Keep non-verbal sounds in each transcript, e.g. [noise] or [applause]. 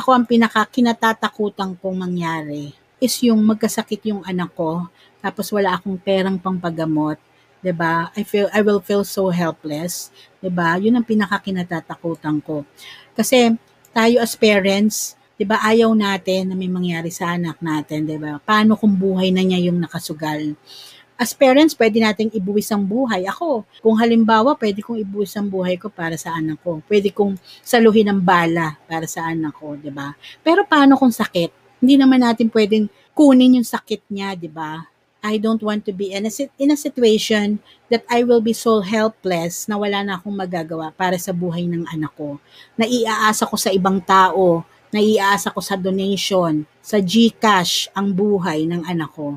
ako ang pinaka kinatatakutan kong mangyari is yung magkasakit yung anak ko, tapos wala akong perang pangpagamot, 'di ba? I feel I will feel so helpless, 'di ba? Yun ang pinaka kinatatakutan ko. Kasi tayo as parents, 'di ba, ayaw natin na may mangyari sa anak natin, 'di ba? Paano kung buhay na niya yung nakasugal? As parents, pwede nating ibuwis ang buhay. Ako, kung halimbawa, pwede kong ibuwis ang buhay ko para sa anak ko. Pwede kong saluhin ng bala para sa anak ko, 'di ba? Pero paano kung sakit? Hindi naman natin pwedeng kunin yung sakit niya, di ba? I don't want to be in a, in a situation that I will be so helpless na wala na akong magagawa para sa buhay ng anak ko. Naiaasa ko sa ibang tao, naiaasa ko sa donation, sa GCash ang buhay ng anak ko.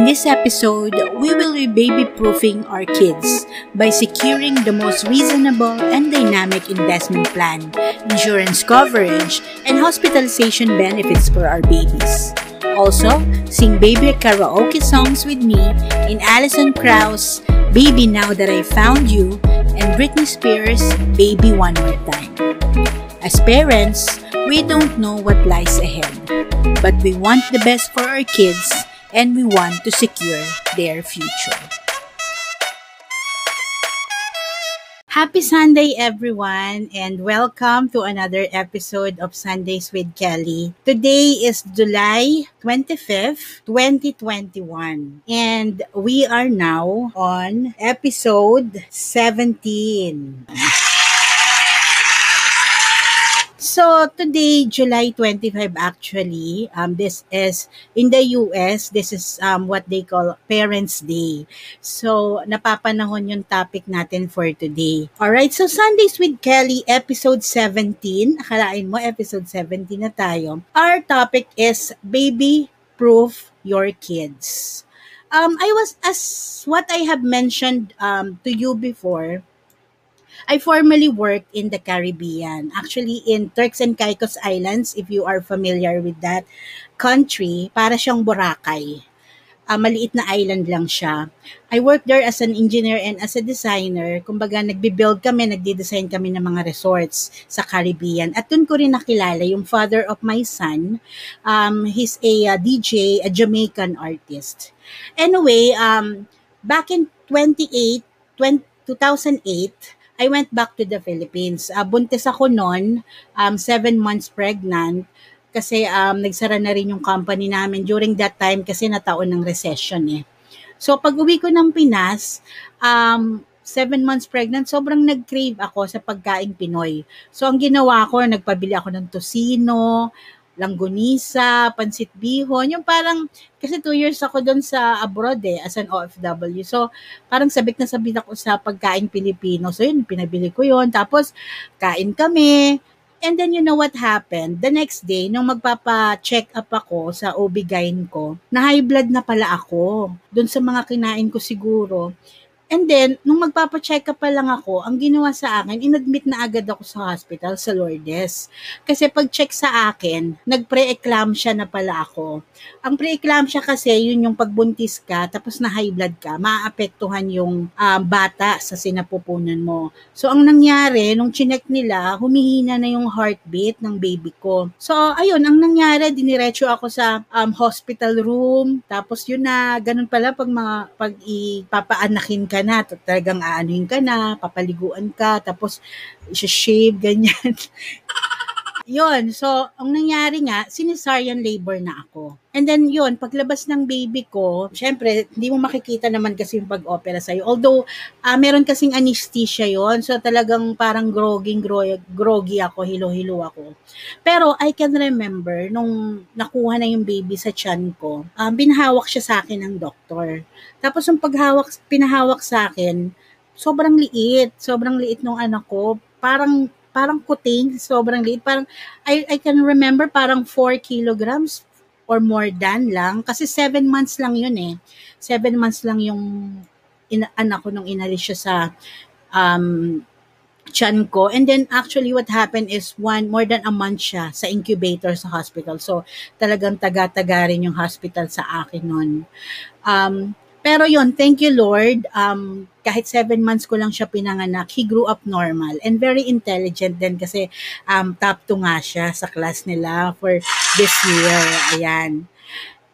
In this episode, we will be baby proofing our kids by securing the most reasonable and dynamic investment plan, insurance coverage, and hospitalization benefits for our babies. Also, sing baby karaoke songs with me in Alison Krauss' Baby Now That I Found You and Britney Spears' Baby One More Time. As parents, we don't know what lies ahead, but we want the best for our kids and we want to secure their future. Happy Sunday, everyone, and welcome to another episode of Sundays with Kelly. Today is July 25th, 2021, and we are now on episode 17. [laughs] So today, July 25 actually, um, this is in the US, this is um, what they call Parents Day. So napapanahon yung topic natin for today. Alright, so Sundays with Kelly, episode 17. Akalain mo, episode 17 na tayo. Our topic is Baby Proof Your Kids. Um, I was, as what I have mentioned um, to you before, I formerly worked in the Caribbean. Actually, in Turks and Caicos Islands, if you are familiar with that country, para siyang Boracay. Uh, maliit na island lang siya. I worked there as an engineer and as a designer. Kumbaga, nagbe-build kami, nagde-design kami ng mga resorts sa Caribbean. At doon ko rin nakilala yung father of my son. Um, he's a uh, DJ, a Jamaican artist. Anyway, um, back in 28, 20, 2008, I went back to the Philippines. Uh, buntis ako noon, um, seven months pregnant, kasi um, nagsara na rin yung company namin during that time kasi nataon ng recession eh. So pag uwi ko ng Pinas, um, seven months pregnant, sobrang nag-crave ako sa pagkain Pinoy. So ang ginawa ko, nagpabili ako ng tosino, langgonisa, pansit bihon, yung parang, kasi two years ako doon sa abroad eh, as an OFW. So, parang sabik na sabik ako sa pagkain Pilipino. So, yun, pinabili ko yun. Tapos, kain kami. And then, you know what happened? The next day, nung magpapa-check up ako sa OB-GYN ko, na high blood na pala ako. Doon sa mga kinain ko siguro. And then, nung magpapacheck up pa lang ako, ang ginawa sa akin, inadmit na agad ako sa hospital sa Lourdes. Kasi pag check sa akin, nag-pre-eclampsia na pala ako. Ang pre-eclampsia kasi, yun yung pagbuntis ka, tapos na high blood ka, maaapektuhan yung um, bata sa sinapupunan mo. So, ang nangyari, nung chinek nila, humihina na yung heartbeat ng baby ko. So, ayun, ang nangyari, diniretso ako sa um, hospital room, tapos yun na, ganun pala pag mga, pag ipapaanakin ka na, talagang aanuhin ka na, papaliguan ka, tapos shave, ganyan. [laughs] yun, so, ang nangyari nga, sinisarian labor na ako. And then yun, paglabas ng baby ko, syempre, hindi mo makikita naman kasi yung pag-opera sa'yo. Although, uh, meron kasing anesthesia yon so talagang parang groggy, groggy ako, hilo-hilo ako. Pero I can remember, nung nakuha na yung baby sa tiyan ko, um, binahawak siya sa akin ng doktor. Tapos yung paghawak, pinahawak sa akin, sobrang liit. Sobrang liit nung anak ko. Parang parang kuting, sobrang liit. Parang, I, I can remember parang 4 kilograms or more than lang. Kasi 7 months lang yun eh. 7 months lang yung ina, anak ko nung inalis siya sa um, chan ko. And then actually what happened is one, more than a month siya sa incubator sa hospital. So talagang taga-taga rin yung hospital sa akin noon. Um, pero yon thank you Lord. Um, kahit seven months ko lang siya pinanganak, he grew up normal and very intelligent din kasi um, top 2 nga siya sa class nila for this year. Ayan.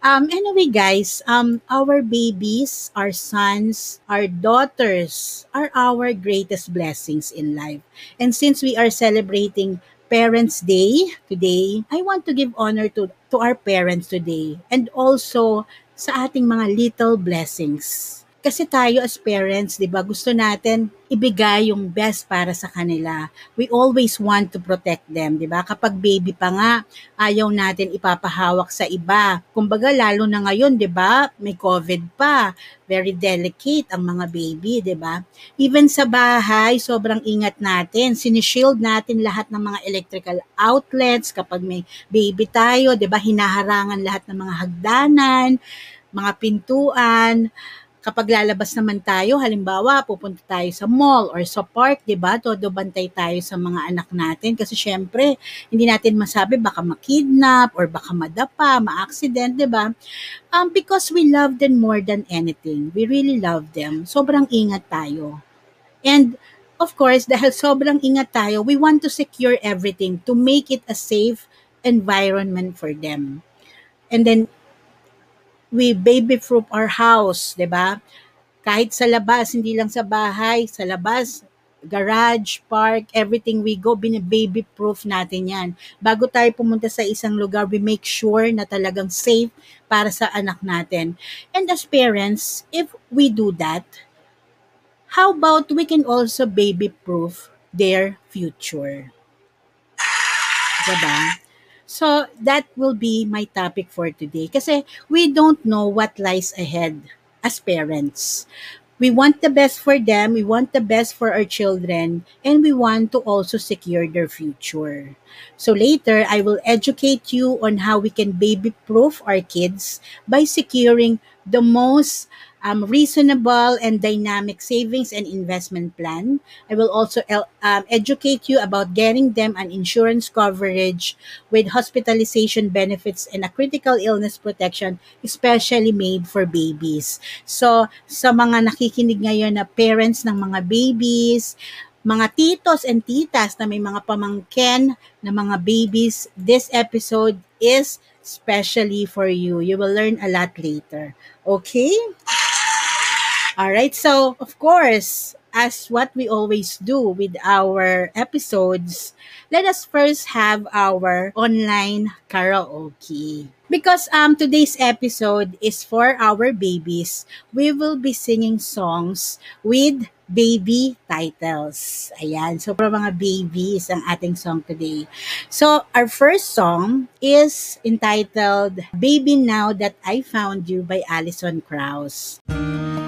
Um, anyway, guys, um, our babies, our sons, our daughters are our greatest blessings in life. And since we are celebrating Parents Day today, I want to give honor to, to our parents today and also sa ating mga little blessings. Kasi tayo as parents, 'di ba, gusto natin ibigay yung best para sa kanila. We always want to protect them, 'di ba? Kapag baby pa nga, ayaw natin ipapahawak sa iba. Kumbaga lalo na ngayon, 'di ba? May COVID pa. Very delicate ang mga baby, 'di ba? Even sa bahay, sobrang ingat natin. Sinishield natin lahat ng mga electrical outlets kapag may baby tayo, 'di ba? Hinaharangan lahat ng mga hagdanan, mga pintuan kapag lalabas naman tayo, halimbawa, pupunta tayo sa mall or sa park, 'di ba? Todo bantay tayo sa mga anak natin kasi syempre, hindi natin masabi baka makidnap or baka madapa, ma-accident, 'di ba? Um because we love them more than anything. We really love them. Sobrang ingat tayo. And of course, [laughs] dahil sobrang ingat tayo, we want to secure everything to make it a safe environment for them. And then we baby-proof our house, 'di ba? Kahit sa labas, hindi lang sa bahay, sa labas, garage, park, everything we go, baby-proof natin yan. Bago tayo pumunta sa isang lugar, we make sure na talagang safe para sa anak natin. And as parents, if we do that, how about we can also baby-proof their future? Diba? So, that will be my topic for today. Kasi we don't know what lies ahead as parents. We want the best for them, we want the best for our children, and we want to also secure their future. So later, I will educate you on how we can baby proof our kids by securing the most um, reasonable and dynamic savings and investment plan. I will also um, educate you about getting them an insurance coverage with hospitalization benefits and a critical illness protection especially made for babies. So, sa mga nakikinig ngayon na parents ng mga babies, mga titos and titas na may mga pamangkin na mga babies, this episode is specially for you. You will learn a lot later. Okay? All right. So, of course, as what we always do with our episodes, let us first have our online karaoke. Because um today's episode is for our babies, we will be singing songs with baby titles. Ayan. So, para mga babies ang ating song today. So, our first song is entitled Baby Now That I Found You by Alison Krauss. my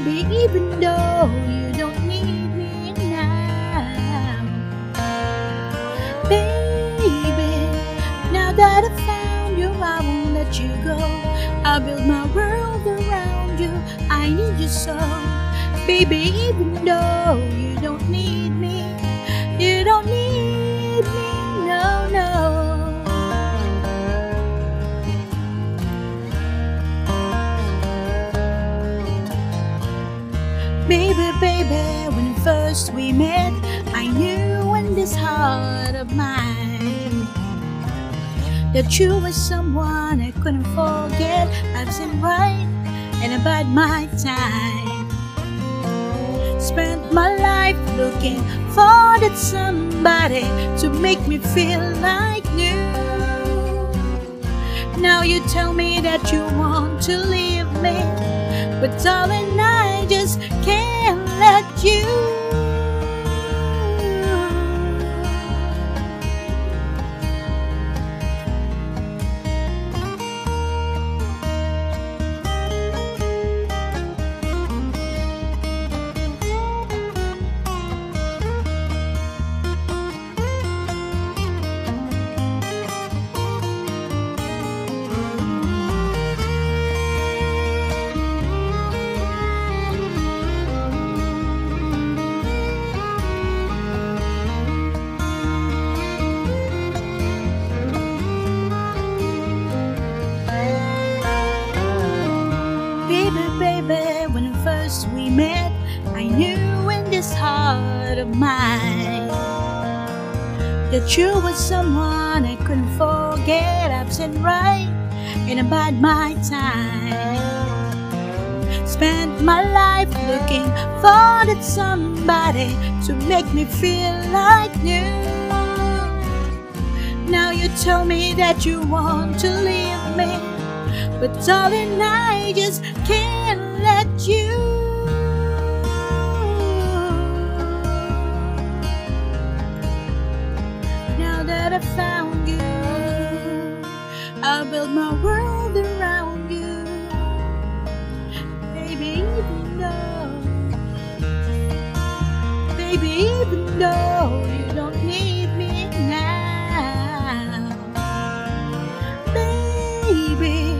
baby, even though you don't need me now. Baby, now that I found you, I won't let you go. I build my world around you. I need you so, baby, even though you don't need me. You don't need me, no, no. Baby, baby, when first we met, I knew in this heart of mine that you were someone I couldn't forget. I've seen right and about my time. Spent my life looking for that somebody to make me feel like new. Now you tell me that you want to leave me, but darling, I just can't let you. About my time. Spent my life looking for that somebody to make me feel like new. Now you tell me that you want to leave me, but darling, I just can't let you. Now that I found you, I'll build my world even though you don't need me now, baby.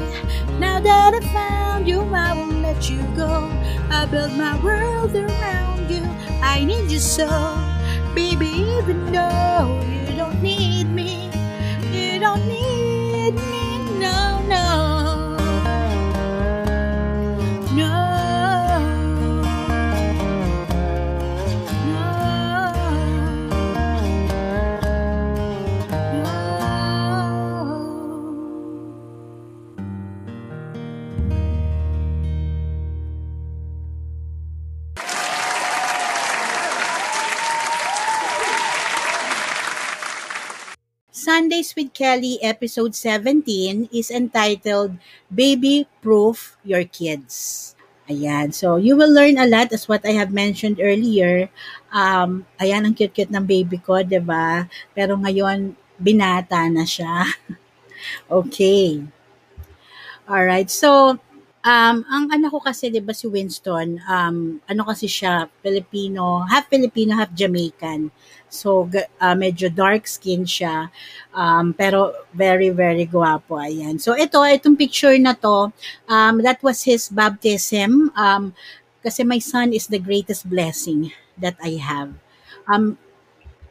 Now that I found you, I won't let you go. I build my world around you. I need you so, baby. Even though you don't need me, you don't need me. No, no, Sundays with Kelly, episode 17, is entitled Baby Proof Your Kids. Ayan. So, you will learn a lot as what I have mentioned earlier. Um, ayan, ang cute-cute ng baby ko, ba Pero ngayon, binata na siya. [laughs] okay. Alright. So, um, ang anak ko kasi, 'di ba si Winston, um, ano kasi siya, Filipino, half Filipino, half Jamaican. So, ah, medyo dark skin siya. Um, pero very, very guwapo. Ayan. So, ito, itong picture na to, um, that was his baptism. Um, kasi my son is the greatest blessing that I have. Um,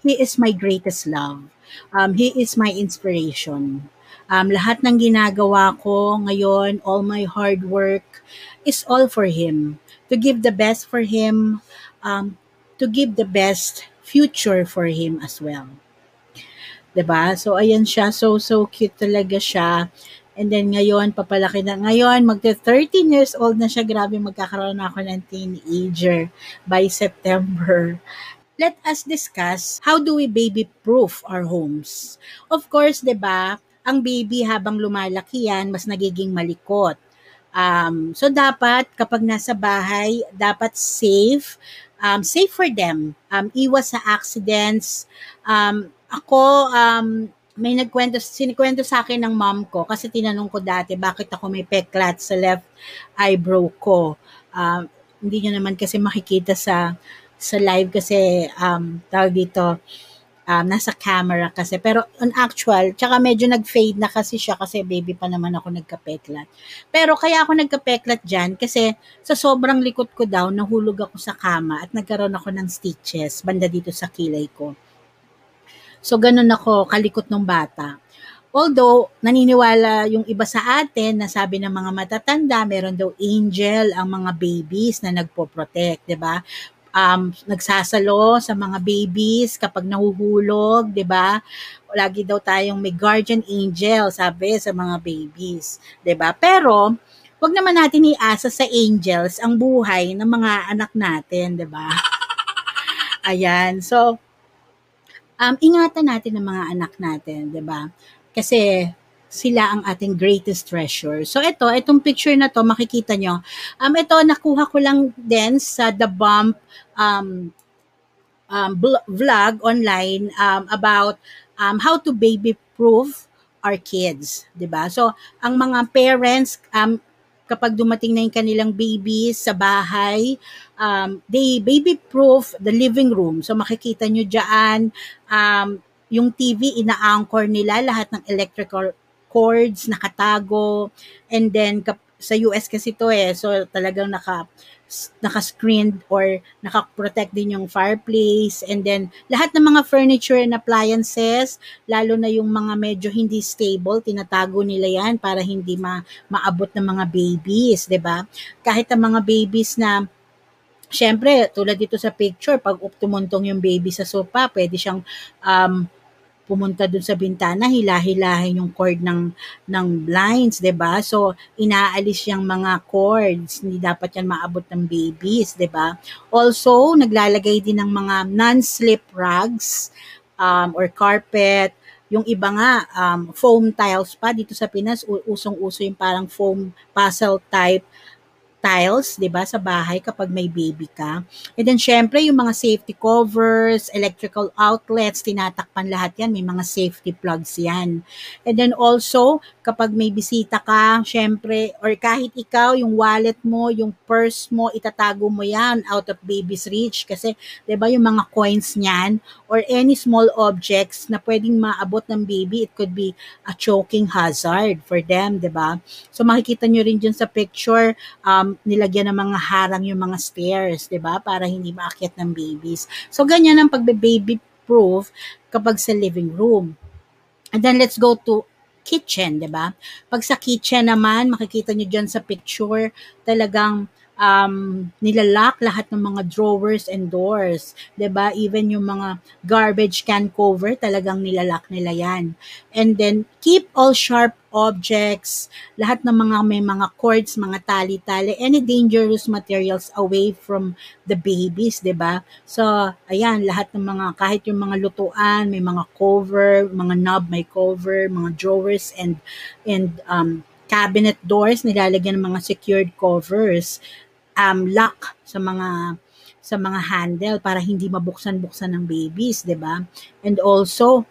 he is my greatest love. Um, he is my inspiration. Um, lahat ng ginagawa ko ngayon, all my hard work, is all for him. To give the best for him, um, to give the best future for him as well. 'Di ba So, ayan siya. So, so cute talaga siya. And then ngayon, papalaki na. Ngayon, magta 13 years old na siya. Grabe, magkakaroon na ako ng teenager by September. Let us discuss how do we baby-proof our homes. Of course, 'di ba ang baby habang lumalaki yan, mas nagiging malikot. Um, so dapat kapag nasa bahay, dapat safe, um, safe for them. Um, iwas sa accidents. Um, ako, um, may nagkwento, sinikwento sa akin ng mom ko kasi tinanong ko dati bakit ako may peklat sa left eyebrow ko. Um, hindi nyo naman kasi makikita sa sa live kasi um, tawag dito, um, nasa camera kasi. Pero on actual, tsaka medyo nag-fade na kasi siya kasi baby pa naman ako nagkapeklat. Pero kaya ako nagkapeklat dyan kasi sa sobrang likot ko daw, nahulog ako sa kama at nagkaroon ako ng stitches banda dito sa kilay ko. So, ganun ako kalikot ng bata. Although, naniniwala yung iba sa atin na sabi ng mga matatanda, meron daw angel ang mga babies na nagpo-protect, 'di ba? Um, nagsasalo sa mga babies kapag nahuhulog, 'di ba? Lagi daw tayong may guardian angel, sabi sa mga babies, 'di ba? Pero wag naman natin iasa sa angels ang buhay ng mga anak natin, 'di ba? [laughs] Ayan. So, um, ingatan natin ang mga anak natin, 'di ba? Kasi sila ang ating greatest treasure. So ito, itong picture na to, makikita nyo. Um, ito, nakuha ko lang din sa The Bump um, um, vlog online um, about um, how to baby-proof our kids. ba So, ang mga parents, um, kapag dumating na yung kanilang babies sa bahay, um, they baby-proof the living room. So, makikita nyo dyan, um, yung TV, ina-anchor nila lahat ng electrical cords nakatago. And then, sa US kasi to eh, so talagang naka naka-screened or naka-protect din yung fireplace. And then lahat ng mga furniture and appliances lalo na yung mga medyo hindi stable tinatago nila yan para hindi ma maabot ng mga babies 'di ba? Kahit ang mga babies na Siyempre, tulad dito sa picture, pag tumuntong yung baby sa sofa, pwede siyang um, pumunta dun sa bintana, hilahilahin yung cord ng, ng blinds, ba So, inaalis yung mga cords, hindi dapat yan maabot ng babies, ba Also, naglalagay din ng mga non-slip rugs um, or carpet, yung iba nga, um, foam tiles pa dito sa Pinas, usong-uso yung parang foam puzzle type tiles, 'di ba, sa bahay kapag may baby ka. And then syempre yung mga safety covers, electrical outlets, tinatakpan lahat 'yan, may mga safety plugs 'yan. And then also, kapag may bisita ka, syempre or kahit ikaw yung wallet mo, yung purse mo, itatago mo 'yan out of baby's reach kasi 'di ba yung mga coins niyan or any small objects na pwedeng maabot ng baby, it could be a choking hazard for them, 'di ba? So makikita nyo rin dyan sa picture, um, nilagyan ng mga harang yung mga stairs, 'di ba? Para hindi maakyat ng babies. So ganyan ang pagbe-baby proof kapag sa living room. And then let's go to kitchen, 'di ba? Pag sa kitchen naman, makikita niyo diyan sa picture, talagang um, nilalock lahat ng mga drawers and doors. ba diba? Even yung mga garbage can cover, talagang nilalock nila yan. And then, keep all sharp objects, lahat ng mga may mga cords, mga tali-tali, any dangerous materials away from the babies, 'di ba? So, ayan, lahat ng mga kahit yung mga lutuan, may mga cover, mga knob may cover, mga drawers and and um cabinet doors nilalagyan ng mga secured covers um, lock sa mga sa mga handle para hindi mabuksan-buksan ng babies, 'di ba? And also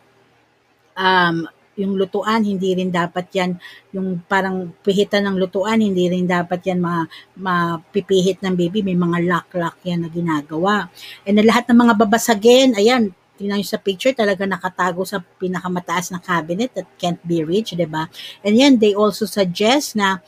um yung lutuan hindi rin dapat 'yan yung parang pihitan ng lutuan hindi rin dapat 'yan ma, mapipihit ng baby may mga lock-lock 'yan na ginagawa. And lahat ng mga babasagin, ayan, tingnan sa picture, talaga nakatago sa pinakamataas na cabinet that can't be reached, ba? And yan, they also suggest na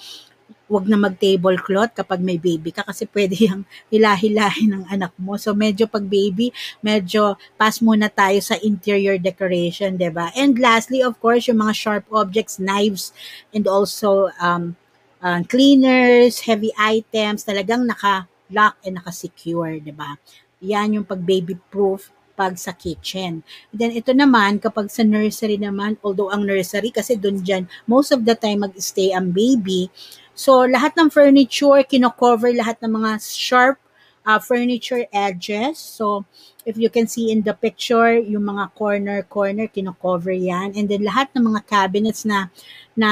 wag na mag-tablecloth kapag may baby ka kasi pwede yung hilahilahin ng anak mo. So medyo pag baby, medyo pass muna tayo sa interior decoration, 'di ba? And lastly, of course, yung mga sharp objects, knives and also um uh, cleaners, heavy items, talagang naka-lock and naka-secure, 'di ba? Yan yung pag baby proof pag sa kitchen. then ito naman, kapag sa nursery naman, although ang nursery kasi doon dyan, most of the time mag-stay ang baby, So, lahat ng furniture, kino-cover lahat ng mga sharp uh, furniture edges. So, if you can see in the picture, yung mga corner-corner, kino-cover yan. And then, lahat ng mga cabinets na, na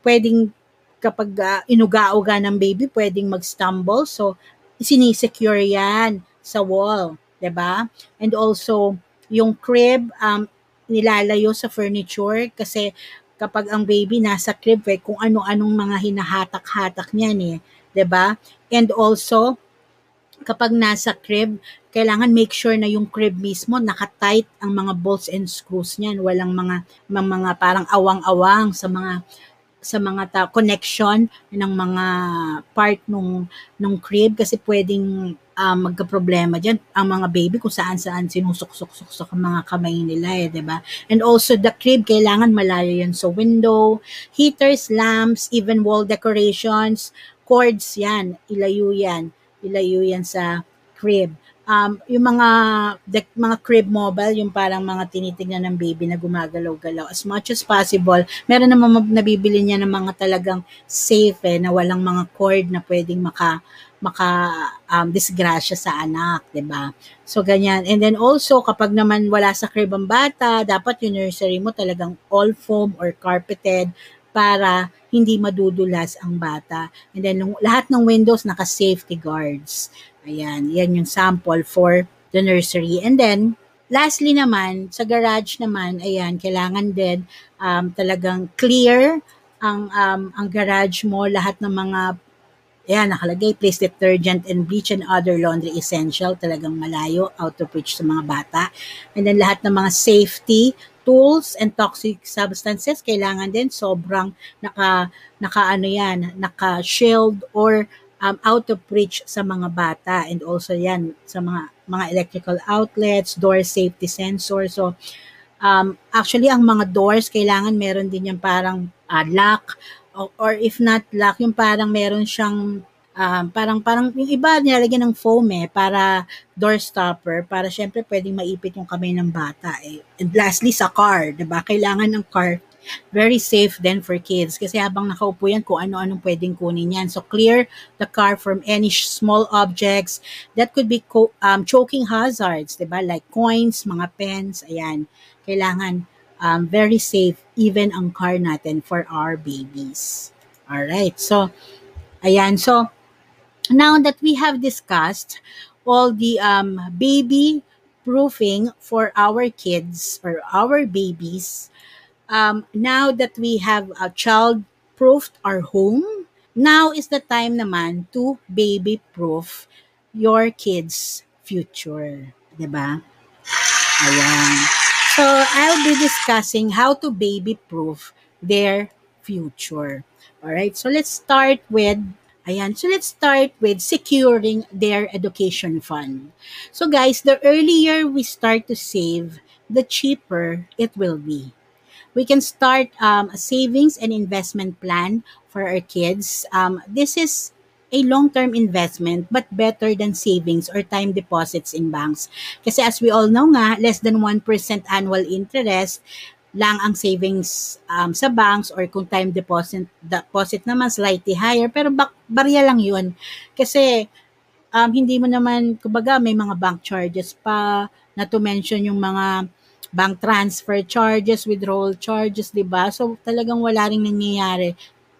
pwedeng kapag uh, inuga-uga ng baby, pwedeng mag-stumble. So, sinisecure yan sa wall. ba? And also, yung crib, um, nilalayo sa furniture kasi kapag ang baby nasa crib, eh, kung ano-anong mga hinahatak-hatak niyan eh. 'di ba? And also, kapag nasa crib, kailangan make sure na yung crib mismo naka-tight ang mga bolts and screws niyan. Walang mga mga, parang awang-awang sa mga sa mga ta- connection ng mga part nung nung crib kasi pwedeng um, magka-problema diyan ang mga baby kung saan-saan sinusuk-suk-suk ang mga kamay nila eh, 'di ba? And also the crib kailangan malayo 'yan sa window, heaters, lamps, even wall decorations, cords 'yan, ilayo 'yan. Ilayo 'yan sa crib. Um, yung mga the, mga crib mobile, yung parang mga tinitingnan ng baby na gumagalaw-galaw as much as possible. Meron naman nabibili niya ng mga talagang safe eh, na walang mga cord na pwedeng maka maka um, disgrasya sa anak, 'di ba? So ganyan. And then also kapag naman wala sa crib ang bata, dapat yung nursery mo talagang all foam or carpeted para hindi madudulas ang bata. And then lahat ng windows naka safety guards. Ayan, yan yung sample for the nursery. And then lastly naman, sa garage naman, ayan, kailangan din um, talagang clear ang um, ang garage mo, lahat ng mga Ayan, nakalagay, place detergent and bleach and other laundry essential. Talagang malayo, out of reach sa mga bata. And then lahat ng mga safety tools and toxic substances, kailangan din sobrang naka, naka ano yan, naka shield or um, out of reach sa mga bata. And also yan, sa mga mga electrical outlets, door safety sensor. So, um, actually, ang mga doors, kailangan meron din yung parang uh, lock or if not lock, yung parang meron siyang um, parang parang yung iba nilalagyan ng foam eh para door stopper para syempre pwedeng maipit yung kamay ng bata eh. And lastly sa car, 'di ba? Kailangan ng car very safe then for kids kasi habang nakaupo yan kung ano-anong pwedeng kunin yan. So clear the car from any small objects that could be co- um, choking hazards, 'di ba? Like coins, mga pens, ayan. Kailangan um, very safe even ang car natin for our babies. All right. So, ayan. So, now that we have discussed all the um, baby proofing for our kids or our babies, um, now that we have a child proofed our home, now is the time naman to baby proof your kids' future. future. 'Di ba? Ayan. So, I'll be discussing how to baby-proof their future. All right. So, let's start with Ayan. So, let's start with securing their education fund. So, guys, the earlier we start to save, the cheaper it will be. We can start um, a savings and investment plan for our kids. Um, this is a long-term investment but better than savings or time deposits in banks. Kasi as we all know nga, less than 1% annual interest lang ang savings um, sa banks or kung time deposit deposit naman slightly higher pero bak, barya lang yun kasi um, hindi mo naman kumbaga may mga bank charges pa na to mention yung mga bank transfer charges, withdrawal charges, 'di ba? So talagang wala ring nangyayari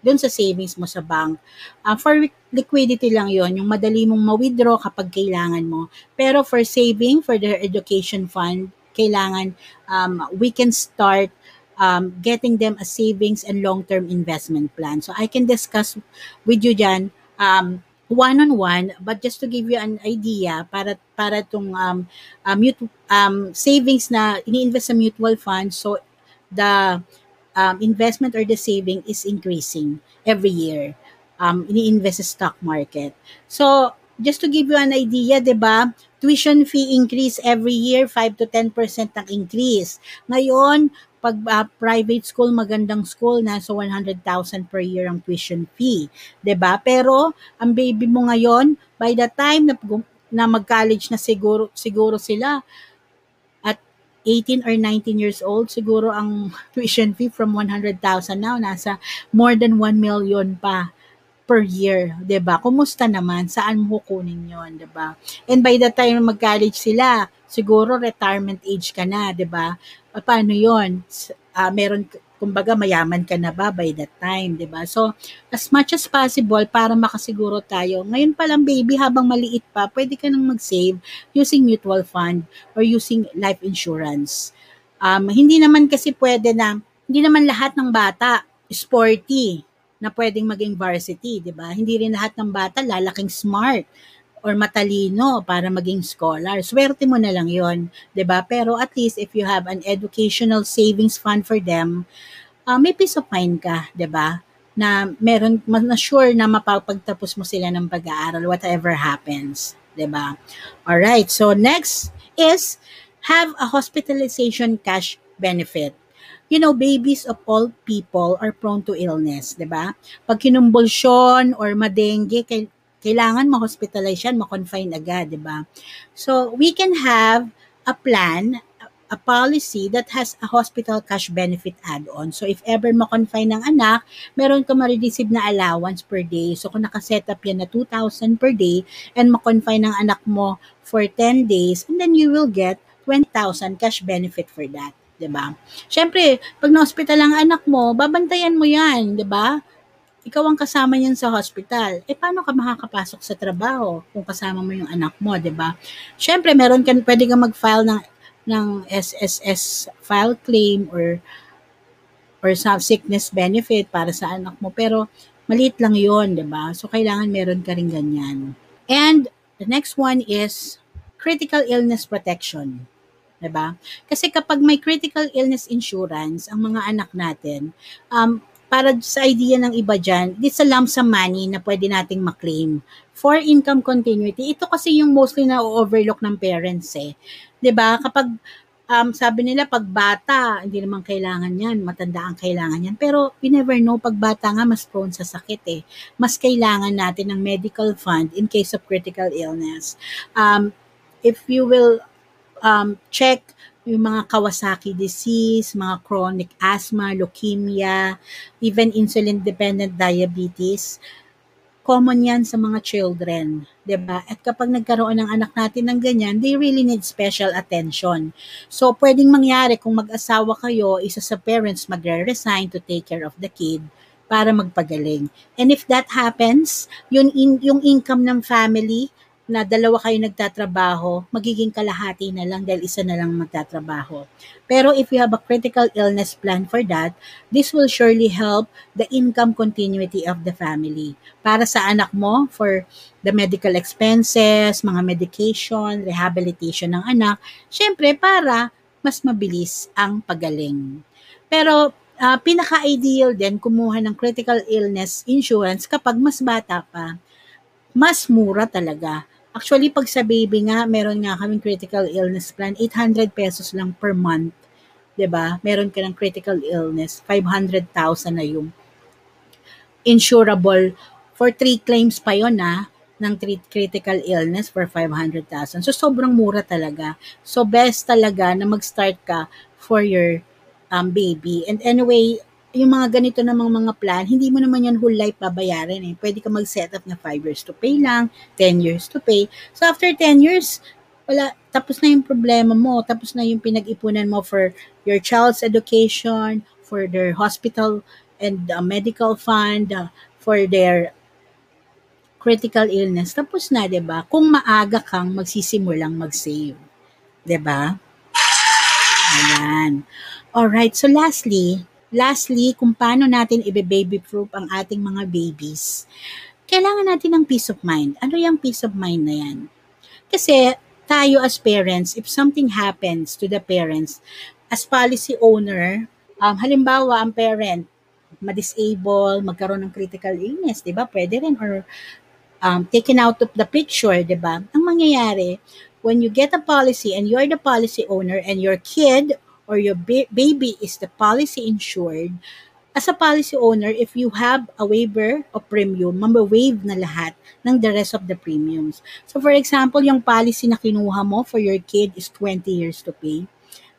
doon sa savings mo sa bank. Uh, for liquidity lang yon yung madali mong ma-withdraw kapag kailangan mo. Pero for saving, for their education fund, kailangan um, we can start um, getting them a savings and long-term investment plan. So I can discuss with you dyan um, one-on-one, but just to give you an idea, para para tong um, uh, mutual, um, savings na ini-invest sa mutual fund, so the um, investment or the saving is increasing every year. Um, ini-invest sa stock market. So, just to give you an idea, 'di ba? Tuition fee increase every year, 5 to 10% ang increase. Ngayon, pag uh, private school, magandang school, nasa 100,000 per year ang tuition fee. 'di ba? Pero ang baby mo ngayon, by the time na, na mag-college na siguro siguro sila, 18 or 19 years old, siguro ang [laughs] tuition fee from 100,000 now, nasa more than 1 million pa per year, 'di ba? Kumusta naman? Saan mo kukunin 'yon, 'di ba? And by the time mag-college sila, siguro retirement age ka na, 'di ba? Paano 'yon? Uh, meron kumbaga mayaman ka na ba by that time, 'di ba? So, as much as possible para makasiguro tayo. Ngayon pa lang baby habang maliit pa, pwede ka nang mag-save using mutual fund or using life insurance. Um, hindi naman kasi pwede na hindi naman lahat ng bata sporty na pwedeng maging varsity, 'di ba? Hindi rin lahat ng bata lalaking smart or matalino para maging scholar. Swerte mo na lang 'yon, 'di ba? Pero at least if you have an educational savings fund for them, uh, may peace of mind ka, 'di ba? Na meron na sure na mapapagtapos mo sila ng pag-aaral whatever happens. 'di All right. So next is have a hospitalization cash benefit. You know, babies of all people are prone to illness, 'di ba? Pag kinumbulsyon or madengge, kailangan ma-hospitalize yan, ma-confine agad, 'di ba? So, we can have a plan a policy that has a hospital cash benefit add-on. So, if ever ma-confine ng anak, meron ka ma-receive na allowance per day. So, kung nakaset up yan na 2,000 per day and ma-confine ng anak mo for 10 days, and then you will get 20,000 cash benefit for that. 'di ba? Syempre, pag na-hospital ang anak mo, babantayan mo 'yan, 'di ba? Ikaw ang kasama niyan sa hospital. Eh paano ka makakapasok sa trabaho kung kasama mo yung anak mo, 'di ba? Syempre, meron kan pwede kang mag-file ng ng SSS file claim or or some sickness benefit para sa anak mo pero maliit lang 'yon, 'di ba? So kailangan meron ka ring ganyan. And the next one is critical illness protection. 'di ba? Kasi kapag may critical illness insurance ang mga anak natin, um para sa idea ng iba dyan, it's a lump sum money na pwede nating maklaim for income continuity. Ito kasi yung mostly na overlook ng parents eh. 'di ba? Kapag um, sabi nila pag bata, hindi naman kailangan yan, matanda ang kailangan yan. Pero we never know, pag bata nga, mas prone sa sakit eh. Mas kailangan natin ng medical fund in case of critical illness. Um, if you will um, check yung mga Kawasaki disease, mga chronic asthma, leukemia, even insulin-dependent diabetes, common yan sa mga children, ba? At kapag nagkaroon ng anak natin ng ganyan, they really need special attention. So, pwedeng mangyari kung mag-asawa kayo, isa sa parents magre-resign to take care of the kid para magpagaling. And if that happens, yun in, yung income ng family na dalawa kayo nagtatrabaho, magiging kalahati na lang dahil isa na lang magtatrabaho. Pero if you have a critical illness plan for that, this will surely help the income continuity of the family. Para sa anak mo, for the medical expenses, mga medication, rehabilitation ng anak, syempre para mas mabilis ang pagaling. Pero uh, pinaka-ideal din kumuha ng critical illness insurance kapag mas bata pa. Mas mura talaga Actually, pag sa baby nga, meron nga kaming critical illness plan, 800 pesos lang per month. ba? Meron ka ng critical illness, 500,000 na yung insurable for three claims pa yon na ng critical illness for 500,000. So sobrang mura talaga. So best talaga na mag-start ka for your um, baby. And anyway, yung mga ganito namang mga plan, hindi mo naman yan whole life babayaran eh. Pwede ka mag-set up na 5 years to pay lang, 10 years to pay. So after 10 years, wala, tapos na yung problema mo, tapos na yung pinag-ipunan mo for your child's education, for their hospital and uh, medical fund, uh, for their critical illness. Tapos na, 'di ba? Kung maaga kang magsisimulang mag-save. 'Di ba? Ayan. All right. So lastly, Lastly, kung paano natin i-baby-proof ang ating mga babies, kailangan natin ng peace of mind. Ano yung peace of mind na yan? Kasi tayo as parents, if something happens to the parents, as policy owner, um, halimbawa ang parent, ma-disable, magkaroon ng critical illness, di ba? Pwede rin. Or um, taken out of the picture, di ba? Ang mangyayari, when you get a policy and you're the policy owner and your kid or your ba- baby is the policy insured, as a policy owner, if you have a waiver of premium, mamba-waive na lahat ng the rest of the premiums. So for example, yung policy na kinuha mo for your kid is 20 years to pay.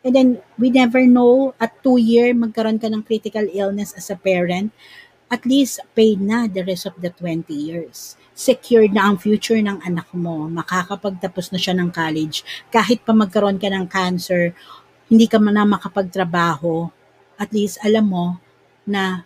And then, we never know, at 2 year, magkaroon ka ng critical illness as a parent, at least paid na the rest of the 20 years. Secured na ang future ng anak mo. Makakapagtapos na siya ng college. Kahit pa magkaroon ka ng cancer hindi ka na makapagtrabaho, at least alam mo na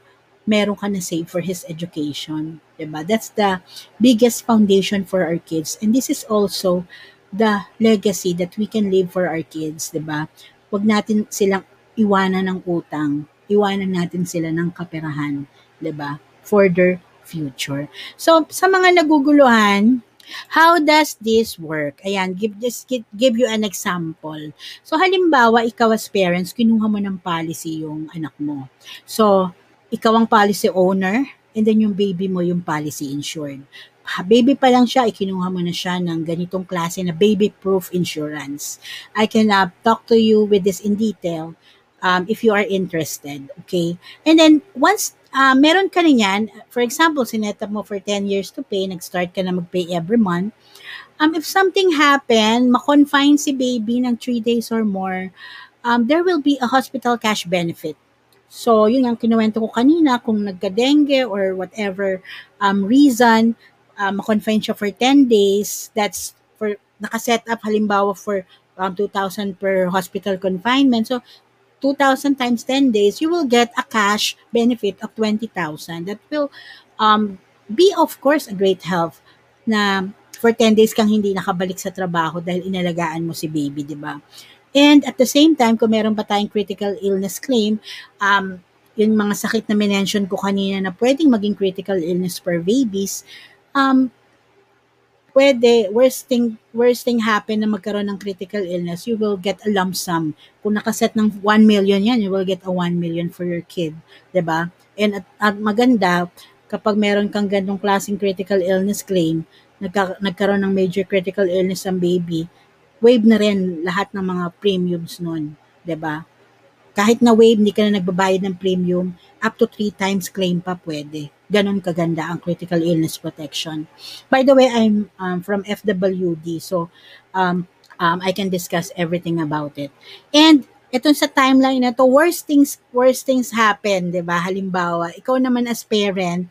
meron ka na save for his education. Diba? That's the biggest foundation for our kids. And this is also the legacy that we can leave for our kids. Diba? Huwag natin silang iwanan ng utang. Iwanan natin sila ng kaperahan. Diba? For their future. So, sa mga naguguluhan, How does this work? Ayan, give, just give, give you an example. So, halimbawa, ikaw as parents, kinuha mo ng policy yung anak mo. So, ikaw ang policy owner, and then yung baby mo yung policy insured. baby pa lang siya, ikinuha mo na siya ng ganitong klase na baby-proof insurance. I can uh, talk to you with this in detail um, if you are interested. Okay? And then, once uh, meron ka na yan, for example, sinet mo for 10 years to pay, nag-start ka na mag-pay every month, um, if something happen, ma-confine si baby ng 3 days or more, um, there will be a hospital cash benefit. So, yun ang kinuwento ko kanina, kung nagka-dengue or whatever um, reason, um, ma-confine siya for 10 days, that's for, nakaset up halimbawa for um, 2,000 per hospital confinement. So, 2,000 times 10 days, you will get a cash benefit of 20,000. That will um, be, of course, a great help na for 10 days kang hindi nakabalik sa trabaho dahil inalagaan mo si baby, di ba? And at the same time, kung meron pa tayong critical illness claim, um, yung mga sakit na minention ko kanina na pwedeng maging critical illness for babies, um, pwede, worst thing, worst thing happen na magkaroon ng critical illness, you will get a lump sum. Kung nakaset ng 1 million yan, you will get a 1 million for your kid. ba? And at, at maganda, kapag meron kang ganong klaseng critical illness claim, nagka, nagkaroon ng major critical illness ang baby, wave na rin lahat ng mga premiums nun. ba? Kahit na wave, hindi ka na nagbabayad ng premium, up to three times claim pa pwede. Ganon kaganda ang critical illness protection. By the way, I'm um, from FWD, so um, um, I can discuss everything about it. And ito sa timeline na to, worst things, worst things happen, di ba? Halimbawa, ikaw naman as parent,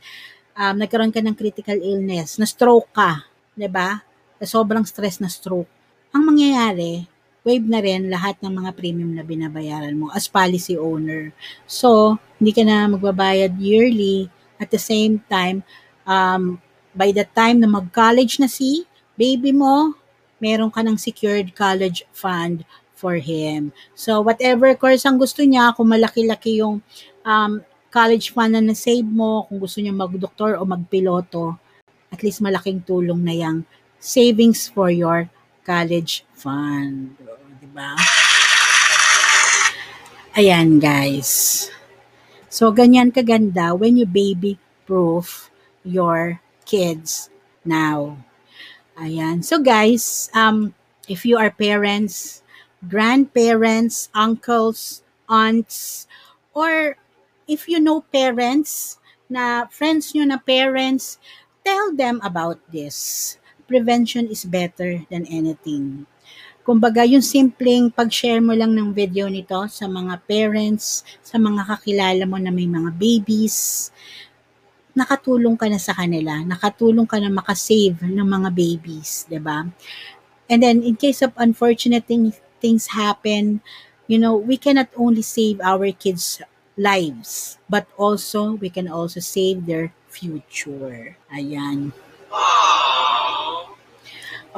um, nagkaroon ka ng critical illness, na stroke ka, di ba? Sobrang stress na stroke ang mangyayari, waive na rin lahat ng mga premium na binabayaran mo as policy owner. So, hindi ka na magbabayad yearly. At the same time, um, by the time na mag-college na si baby mo, meron ka ng secured college fund for him. So, whatever course ang gusto niya, kung malaki-laki yung um, college fund na na-save mo, kung gusto niya mag-doktor o mag-piloto, at least malaking tulong na yung savings for your college fund. Di ba? Ayan, guys. So, ganyan kaganda when you baby-proof your kids now. Ayan. So, guys, um, if you are parents, grandparents, uncles, aunts, or if you know parents na friends nyo na parents, tell them about this prevention is better than anything. Kumbaga, yung simpleng pag-share mo lang ng video nito sa mga parents, sa mga kakilala mo na may mga babies, nakatulong ka na sa kanila, nakatulong ka na makasave ng mga babies, 'di ba? And then in case of unfortunate thing, things happen, you know, we cannot only save our kids' lives, but also we can also save their future. Ayan.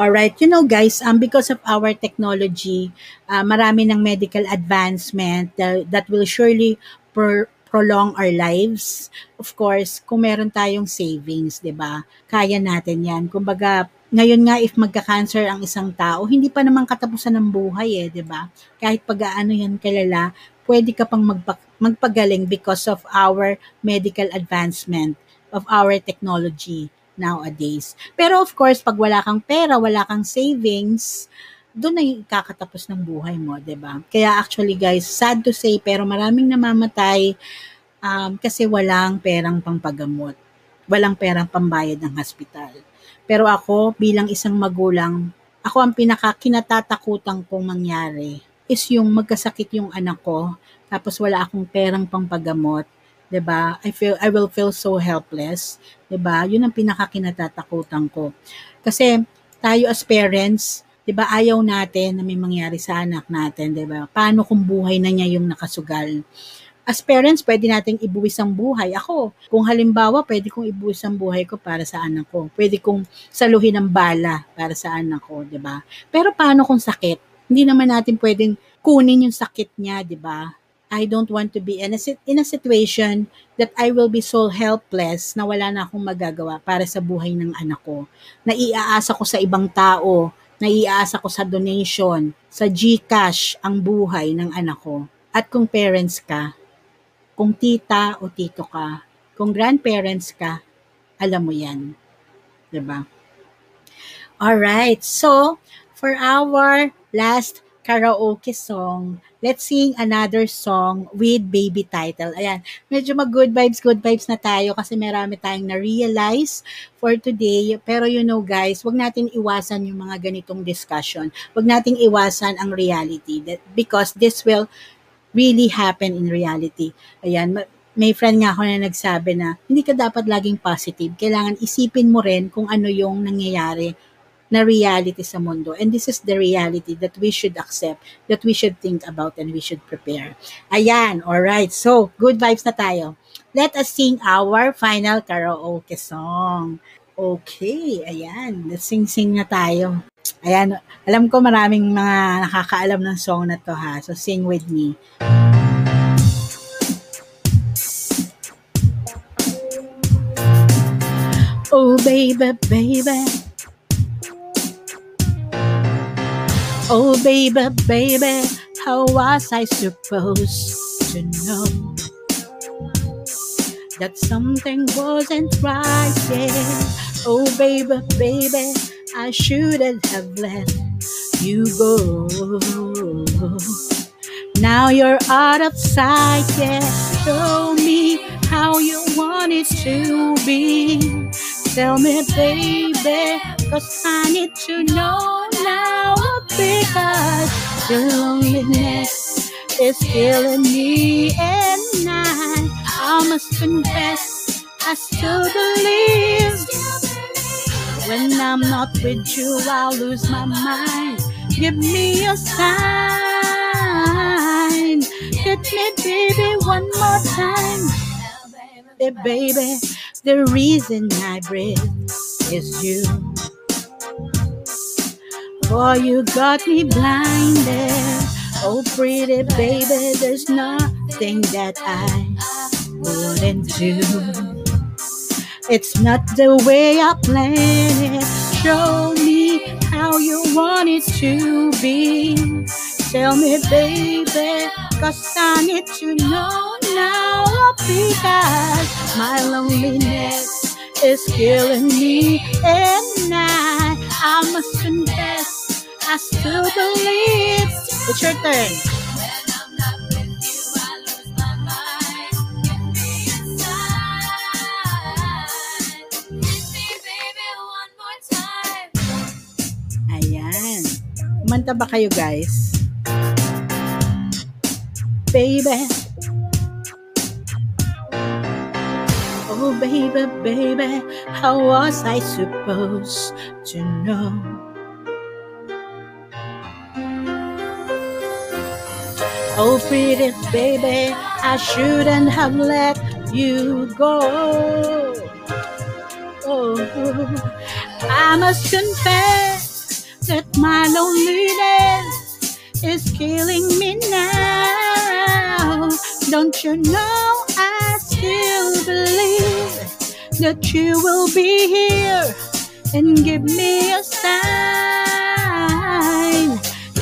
Alright, you know guys, um, because of our technology, uh, marami ng medical advancement that, that will surely per, prolong our lives. Of course, kung meron tayong savings, 'di ba? Kaya natin 'yan. Kumbaga, ngayon nga if magka-cancer ang isang tao, hindi pa naman katapusan ng buhay eh, 'di ba? Kahit pag-aano 'yan kalala, pwede ka pang magpa- magpagaling because of our medical advancement, of our technology nowadays. Pero of course, pag wala kang pera, wala kang savings, doon na yung kakatapos ng buhay mo, ba? Kaya actually guys, sad to say pero maraming namamatay um, kasi walang perang pangpagamot. Walang perang pambayad ng hospital. Pero ako bilang isang magulang, ako ang pinaka kinatatakutan kong mangyari is yung magkasakit yung anak ko tapos wala akong perang pangpagamot 'di ba? I feel I will feel so helpless, 'di ba? 'Yun ang pinakakinatatakutan ko. Kasi tayo as parents, 'di ba, ayaw natin na may mangyari sa anak natin, 'di ba? Paano kung buhay na niya yung nakasugal? As parents, pwede nating ibuwis ang buhay. Ako, kung halimbawa, pwede kong ibuwis ang buhay ko para sa anak ko. Pwede kong saluhin ng bala para sa anak ko, 'di ba? Pero paano kung sakit? Hindi naman natin pwedeng kunin yung sakit niya, 'di ba? I don't want to be in a, in a situation that I will be so helpless na wala na akong magagawa para sa buhay ng anak ko. Naiaasa ko sa ibang tao, naiaasa ko sa donation, sa GCash ang buhay ng anak ko. At kung parents ka, kung tita o tito ka, kung grandparents ka, alam mo yan. 'Di ba? Alright, so for our last karaoke song, let's sing another song with baby title. Ayan, medyo mag good vibes, good vibes na tayo kasi marami tayong na-realize for today. Pero you know guys, wag natin iwasan yung mga ganitong discussion. Wag nating iwasan ang reality that because this will really happen in reality. Ayan, may friend nga ako na nagsabi na hindi ka dapat laging positive. Kailangan isipin mo rin kung ano yung nangyayari na reality sa mundo. And this is the reality that we should accept, that we should think about, and we should prepare. Ayan, alright. So, good vibes na tayo. Let us sing our final karaoke song. Okay, ayan. Let's sing-sing na tayo. Ayan, alam ko maraming mga nakakaalam ng song na to ha. So, sing with me. Oh, baby, baby. Oh, baby, baby, how was I supposed to know that something wasn't right? Yeah. Oh, baby, baby, I shouldn't have let you go. Now you're out of sight, yeah. Show me how you want it to be. Tell me, baby, cause I need to know now because your loneliness is killing me and I, I must confess, I still believe when I'm not with you, I'll lose my mind. Give me a sign. Hit me, baby, one more time. Hey, baby, the reason I breathe is you. Boy, you got me blinded. Oh, pretty baby, there's nothing that I wouldn't do. It's not the way I planned it. Show me how you want it to be. Tell me, baby, cause I need to know now because my loneliness is killing me and I, I must confess, I still believe. It's your turn. Ayan. Kumanta ba kayo guys? Baby. Oh baby, baby, how was I supposed to know? Oh pretty baby, I shouldn't have let you go. Oh, I must confess that my loneliness is killing me now. Don't you know I still believe that you will be here and give me a sign.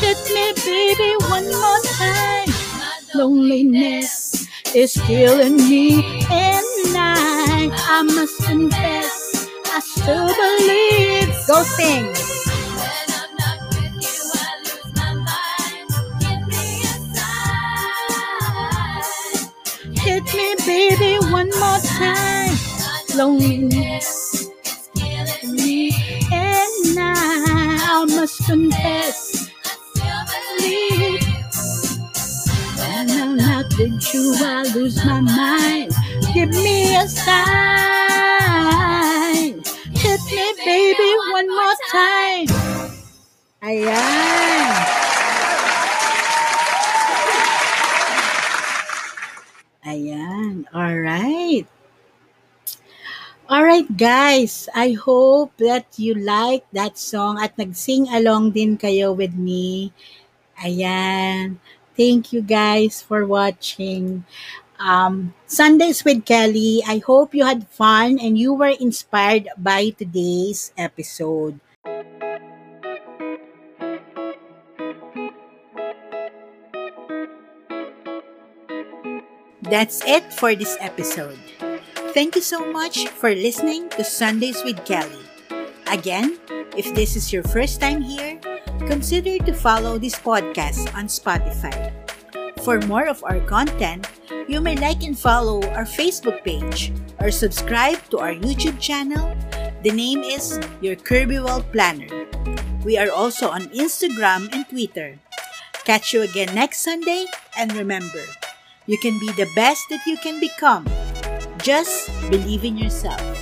Hit me, baby, one more time. Loneliness is killing me, and I, I must confess, I still believe. Go sing. Hit me, baby, one more time. Loneliness is killing me, and I, I must confess, With you, I lose my mind. Give me a sign. Hit me, baby, one more time. Ayan. Ayan. All right. All right, guys. I hope that you like that song at nag-sing along din kayo with me. Ayan. Thank you guys for watching. Um, Sundays with Kelly. I hope you had fun and you were inspired by today's episode. That's it for this episode. Thank you so much for listening to Sundays with Kelly. Again, if this is your first time here, consider to follow this podcast on Spotify. For more of our content, you may like and follow our Facebook page or subscribe to our YouTube channel. The name is Your Kirby World Planner. We are also on Instagram and Twitter. Catch you again next Sunday, and remember, you can be the best that you can become. Just believe in yourself.